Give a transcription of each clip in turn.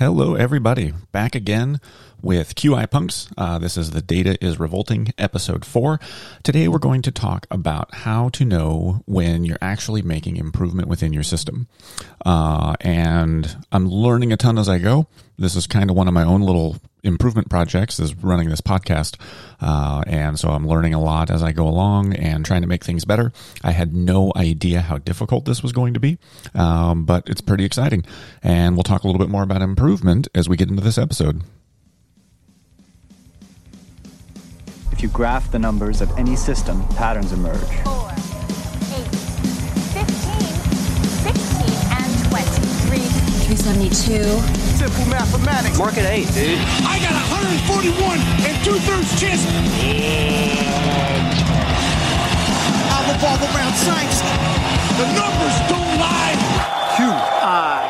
Hello, everybody. Back again with QI Punks. Uh, this is the Data is Revolting, episode four. Today, we're going to talk about how to know when you're actually making improvement within your system. Uh, and I'm learning a ton as I go. This is kind of one of my own little improvement projects is running this podcast. Uh, and so I'm learning a lot as I go along and trying to make things better. I had no idea how difficult this was going to be, um, but it's pretty exciting. And we'll talk a little bit more about improvement as we get into this episode. If you graph the numbers of any system, patterns emerge. 372. Simple mathematics. Mark it eight, dude. I got 141 and two thirds chance. I revolve around science. The numbers don't lie. Q I.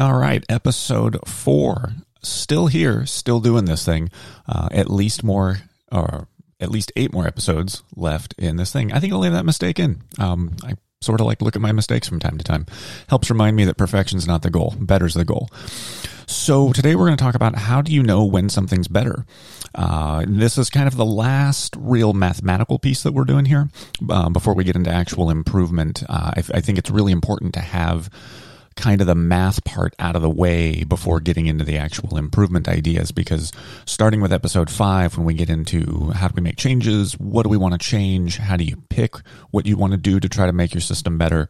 All right, episode four. Still here, still doing this thing. Uh, at least more, or at least eight more episodes left in this thing. I think I'll leave that mistake in. Um, I sort of like look at my mistakes from time to time. Helps remind me that perfection's not the goal, better's the goal. So today we're going to talk about how do you know when something's better. Uh, this is kind of the last real mathematical piece that we're doing here uh, before we get into actual improvement. Uh, I, I think it's really important to have kind of the math part out of the way before getting into the actual improvement ideas because starting with episode five when we get into how do we make changes what do we want to change how do you pick what you want to do to try to make your system better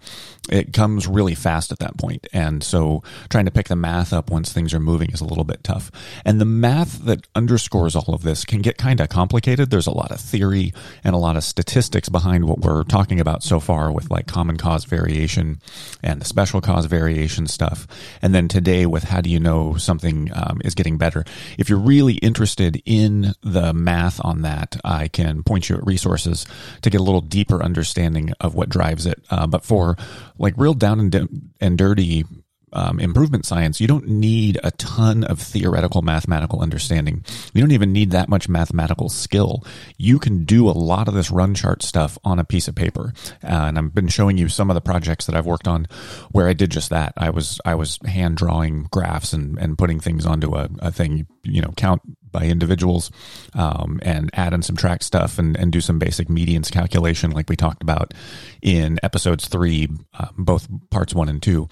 it comes really fast at that point. And so trying to pick the math up once things are moving is a little bit tough. And the math that underscores all of this can get kind of complicated. There's a lot of theory and a lot of statistics behind what we're talking about so far with like common cause variation and the special cause variation stuff. And then today with how do you know something um, is getting better? If you're really interested in the math on that, I can point you at resources to get a little deeper understanding of what drives it. Uh, but for like real down and, and dirty um, improvement science, you don't need a ton of theoretical mathematical understanding. You don't even need that much mathematical skill. You can do a lot of this run chart stuff on a piece of paper. Uh, and I've been showing you some of the projects that I've worked on where I did just that. I was I was hand drawing graphs and, and putting things onto a, a thing, you know, count by individuals um, and add and subtract stuff and, and do some basic medians calculation like we talked about in episodes three, uh, both parts one and two.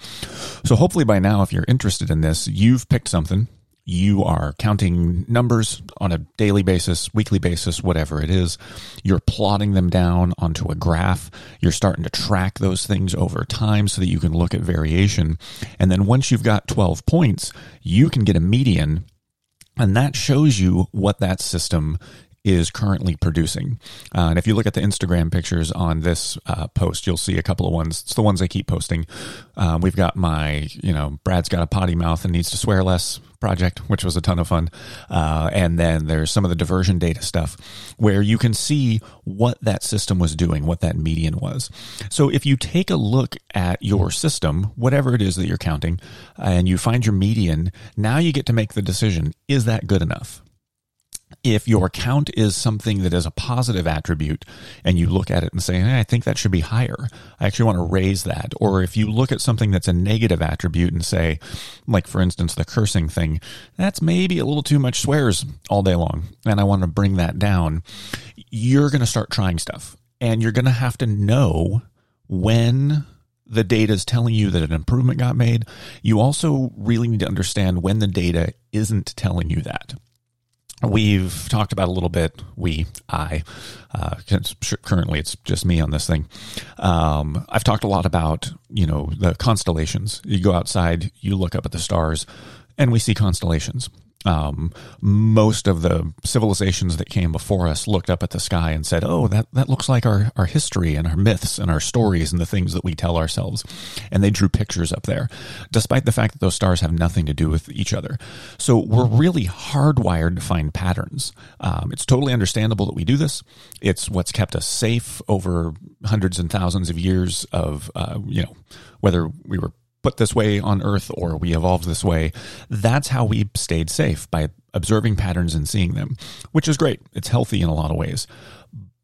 So hopefully by now, if you're interested in this, you've picked something. You are counting numbers on a daily basis, weekly basis, whatever it is. You're plotting them down onto a graph. You're starting to track those things over time so that you can look at variation. And then once you've got 12 points, you can get a median and that shows you what that system is currently producing. Uh, and if you look at the Instagram pictures on this uh, post, you'll see a couple of ones. It's the ones I keep posting. Um, we've got my, you know, Brad's got a potty mouth and needs to swear less project, which was a ton of fun. Uh, and then there's some of the diversion data stuff where you can see what that system was doing, what that median was. So if you take a look at your system, whatever it is that you're counting, and you find your median, now you get to make the decision is that good enough? If your count is something that is a positive attribute and you look at it and say, hey, I think that should be higher. I actually want to raise that. Or if you look at something that's a negative attribute and say, like for instance, the cursing thing, that's maybe a little too much swears all day long and I want to bring that down. You're going to start trying stuff and you're going to have to know when the data is telling you that an improvement got made. You also really need to understand when the data isn't telling you that. We've talked about a little bit. We, I, uh, currently it's just me on this thing. Um, I've talked a lot about you know the constellations. You go outside, you look up at the stars, and we see constellations. Um, most of the civilizations that came before us looked up at the sky and said, "Oh, that that looks like our our history and our myths and our stories and the things that we tell ourselves." And they drew pictures up there, despite the fact that those stars have nothing to do with each other. So we're really hardwired to find patterns. Um, it's totally understandable that we do this. It's what's kept us safe over hundreds and thousands of years of uh, you know whether we were put this way on Earth or we evolved this way. That's how we stayed safe by observing patterns and seeing them, which is great. It's healthy in a lot of ways.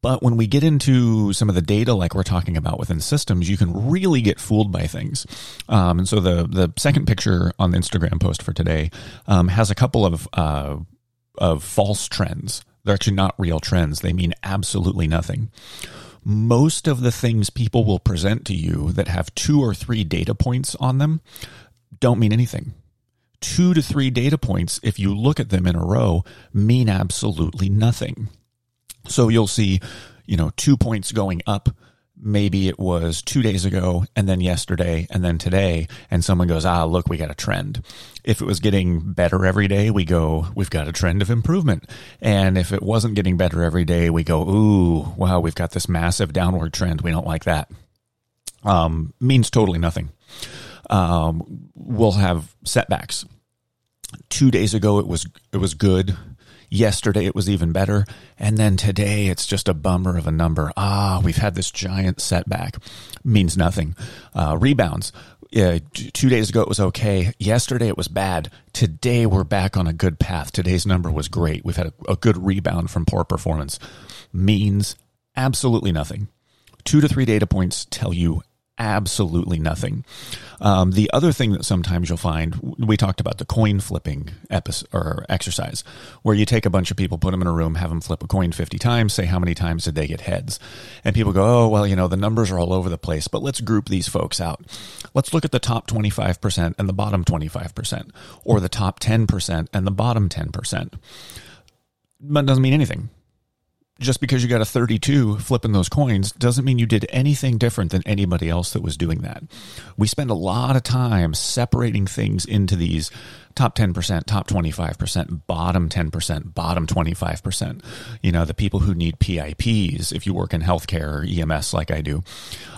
But when we get into some of the data, like we're talking about within systems, you can really get fooled by things. Um, and so the the second picture on the Instagram post for today um, has a couple of uh, of false trends. They're actually not real trends. They mean absolutely nothing. Most of the things people will present to you that have two or three data points on them don't mean anything two to three data points, if you look at them in a row, mean absolutely nothing. So you'll see, you know, two points going up. Maybe it was two days ago and then yesterday and then today. And someone goes, ah, look, we got a trend. If it was getting better every day, we go, we've got a trend of improvement. And if it wasn't getting better every day, we go, ooh, wow, we've got this massive downward trend. We don't like that. Um, means totally nothing. Um, we'll have setbacks. Two days ago, it was, it was good Yesterday it was even better. And then today it's just a bummer of a number. Ah, we've had this giant setback. Means nothing. Uh, rebounds. Uh, two days ago it was okay. Yesterday it was bad. Today we're back on a good path. Today's number was great. We've had a, a good rebound from poor performance. Means absolutely nothing. Two to three data points tell you absolutely nothing. Um, the other thing that sometimes you'll find, we talked about the coin flipping episode or exercise, where you take a bunch of people, put them in a room, have them flip a coin 50 times, say how many times did they get heads. And people go, oh, well, you know, the numbers are all over the place, but let's group these folks out. Let's look at the top 25% and the bottom 25%, or the top 10% and the bottom 10%. But doesn't mean anything just because you got a 32 flipping those coins doesn't mean you did anything different than anybody else that was doing that. We spend a lot of time separating things into these top 10%, top 25%, bottom 10%, bottom 25%. You know, the people who need PIPs, if you work in healthcare or EMS like I do,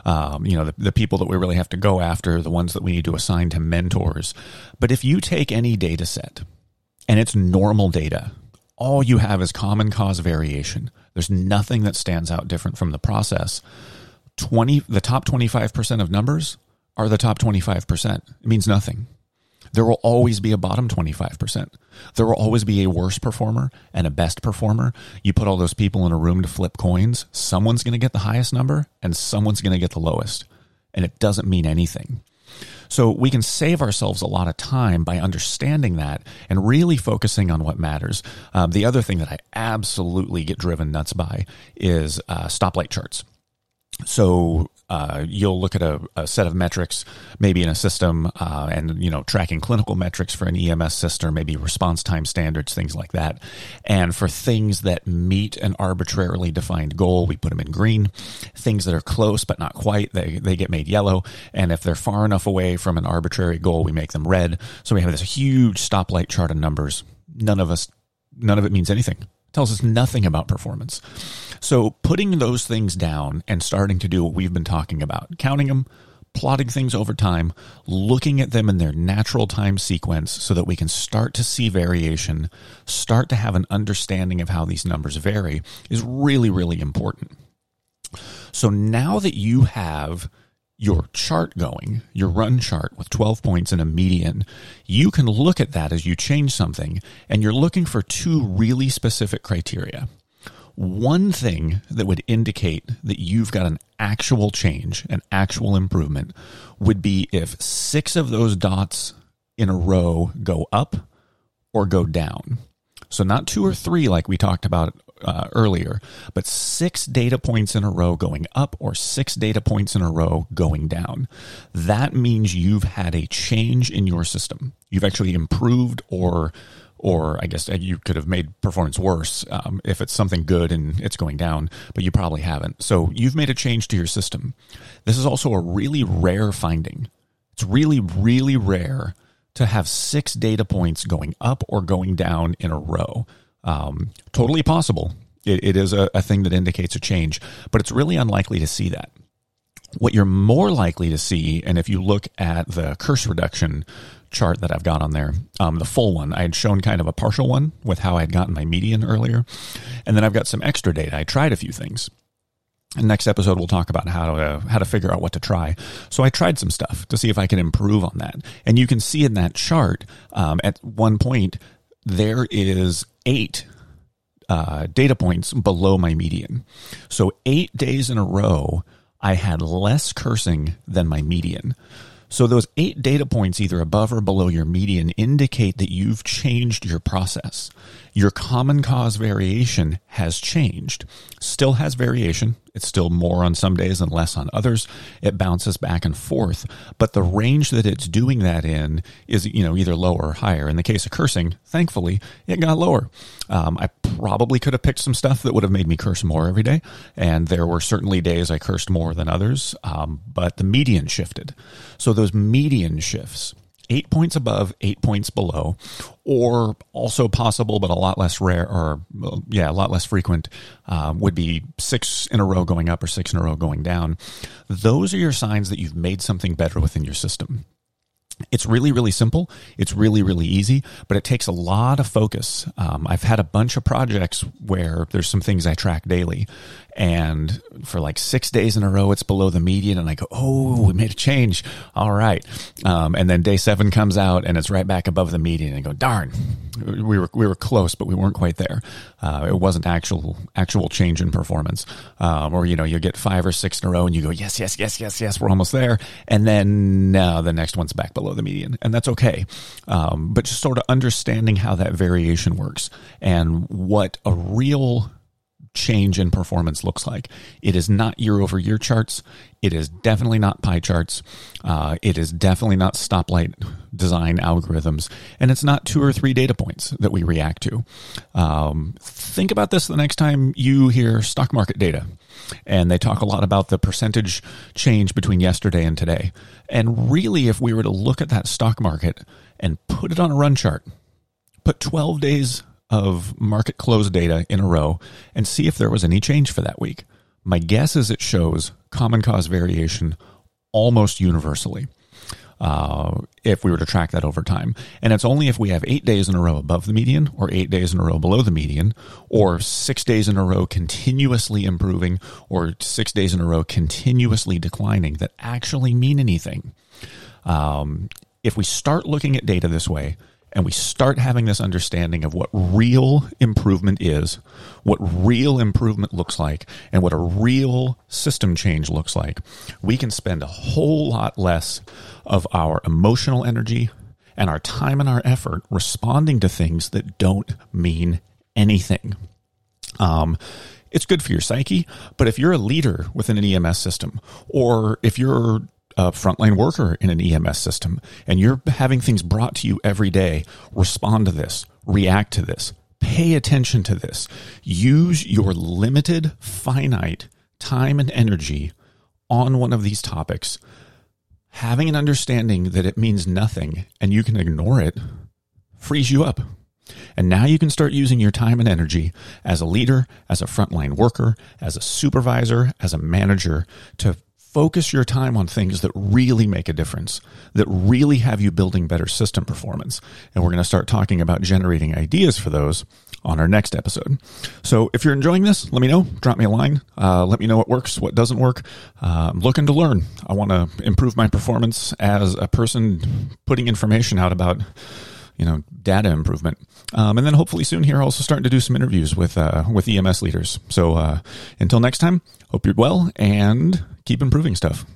um, you know, the, the people that we really have to go after, the ones that we need to assign to mentors. But if you take any data set and it's normal data, all you have is common cause variation. There's nothing that stands out different from the process. 20 the top 25% of numbers are the top 25%. It means nothing. There will always be a bottom 25%. There will always be a worst performer and a best performer. You put all those people in a room to flip coins, someone's going to get the highest number and someone's going to get the lowest. And it doesn't mean anything. So we can save ourselves a lot of time by understanding that and really focusing on what matters. Um, the other thing that I absolutely get driven nuts by is uh, stoplight charts. So uh, you'll look at a, a, set of metrics, maybe in a system, uh, and you know tracking clinical metrics for an EMS system, maybe response time standards, things like that. And for things that meet an arbitrarily defined goal, we put them in green. Things that are close but not quite, they they get made yellow. And if they're far enough away from an arbitrary goal, we make them red. So we have this huge stoplight chart of numbers. None of us, none of it means anything tells us nothing about performance. So putting those things down and starting to do what we've been talking about, counting them, plotting things over time, looking at them in their natural time sequence so that we can start to see variation, start to have an understanding of how these numbers vary is really, really important. So now that you have your chart going, your run chart with 12 points and a median, you can look at that as you change something and you're looking for two really specific criteria. One thing that would indicate that you've got an actual change, an actual improvement, would be if six of those dots in a row go up or go down. So, not two or three like we talked about uh, earlier, but six data points in a row going up or six data points in a row going down. That means you've had a change in your system. You've actually improved or or I guess you could have made performance worse um, if it's something good and it's going down, but you probably haven't. So you've made a change to your system. This is also a really rare finding. It's really, really rare to have six data points going up or going down in a row. Um, totally possible. It, it is a, a thing that indicates a change, but it's really unlikely to see that. What you're more likely to see, and if you look at the curse reduction chart that I've got on there, um, the full one, I had shown kind of a partial one with how I had gotten my median earlier. And then I've got some extra data. I tried a few things. And next episode, we'll talk about how to how to figure out what to try. So I tried some stuff to see if I can improve on that. And you can see in that chart um, at one point there is eight uh, data points below my median. So eight days in a row, I had less cursing than my median. So those eight data points, either above or below your median, indicate that you've changed your process. Your common cause variation has changed. Still has variation. It's still more on some days and less on others. It bounces back and forth, but the range that it's doing that in is, you know, either lower or higher. In the case of cursing, thankfully, it got lower. Um, I probably could have picked some stuff that would have made me curse more every day, and there were certainly days I cursed more than others. Um, but the median shifted, so those median shifts eight points above, eight points below, or also possible, but a lot less rare, or yeah, a lot less frequent, um, would be six in a row going up or six in a row going down. Those are your signs that you've made something better within your system. It's really, really simple. It's really, really easy, but it takes a lot of focus. Um, I've had a bunch of projects where there's some things I track daily, and for like six days in a row, it's below the median, and I go, "Oh, we made a change. All right." Um, and then day seven comes out, and it's right back above the median, and I go, "Darn, we were we were close, but we weren't quite there. Uh, it wasn't actual actual change in performance." Um, or you know, you get five or six in a row, and you go, "Yes, yes, yes, yes, yes, we're almost there," and then uh, the next one's back below the median, and that's okay. Um, but just sort of understanding how that variation works and what a real change in performance looks like. It is not year over year charts. It is definitely not pie charts. Uh, it is definitely not stoplight design algorithms. And it's not two or three data points that we react to. Um, think about this the next time you hear stock market data. And they talk a lot about the percentage change between yesterday and today. And really, if we were to look at that stock market and put it on a run chart, put 12 days of market close data in a row and see if there was any change for that week. My guess is it shows common cause variation almost universally. Uh, if we were to track that over time. And it's only if we have eight days in a row above the median, or eight days in a row below the median, or six days in a row continuously improving, or six days in a row continuously declining that actually mean anything. Um, if we start looking at data this way, and we start having this understanding of what real improvement is, what real improvement looks like, and what a real system change looks like, we can spend a whole lot less of our emotional energy and our time and our effort responding to things that don't mean anything. Um, it's good for your psyche, but if you're a leader within an EMS system, or if you're a frontline worker in an EMS system and you're having things brought to you every day, respond to this, react to this, pay attention to this. Use your limited, finite time and energy on one of these topics. Having an understanding that it means nothing and you can ignore it frees you up. And now you can start using your time and energy as a leader, as a frontline worker, as a supervisor, as a manager to focus your time on things that really make a difference, that really have you building better system performance. And we're going to start talking about generating ideas for those on our next episode. So if you're enjoying this, let me know. Drop me a line. Uh, let me know what works, what doesn't work. Uh, I'm looking to learn. I want to improve my performance as a person putting information out about you know data improvement um, and then hopefully soon here also starting to do some interviews with uh, with ems leaders so uh, until next time hope you're well and keep improving stuff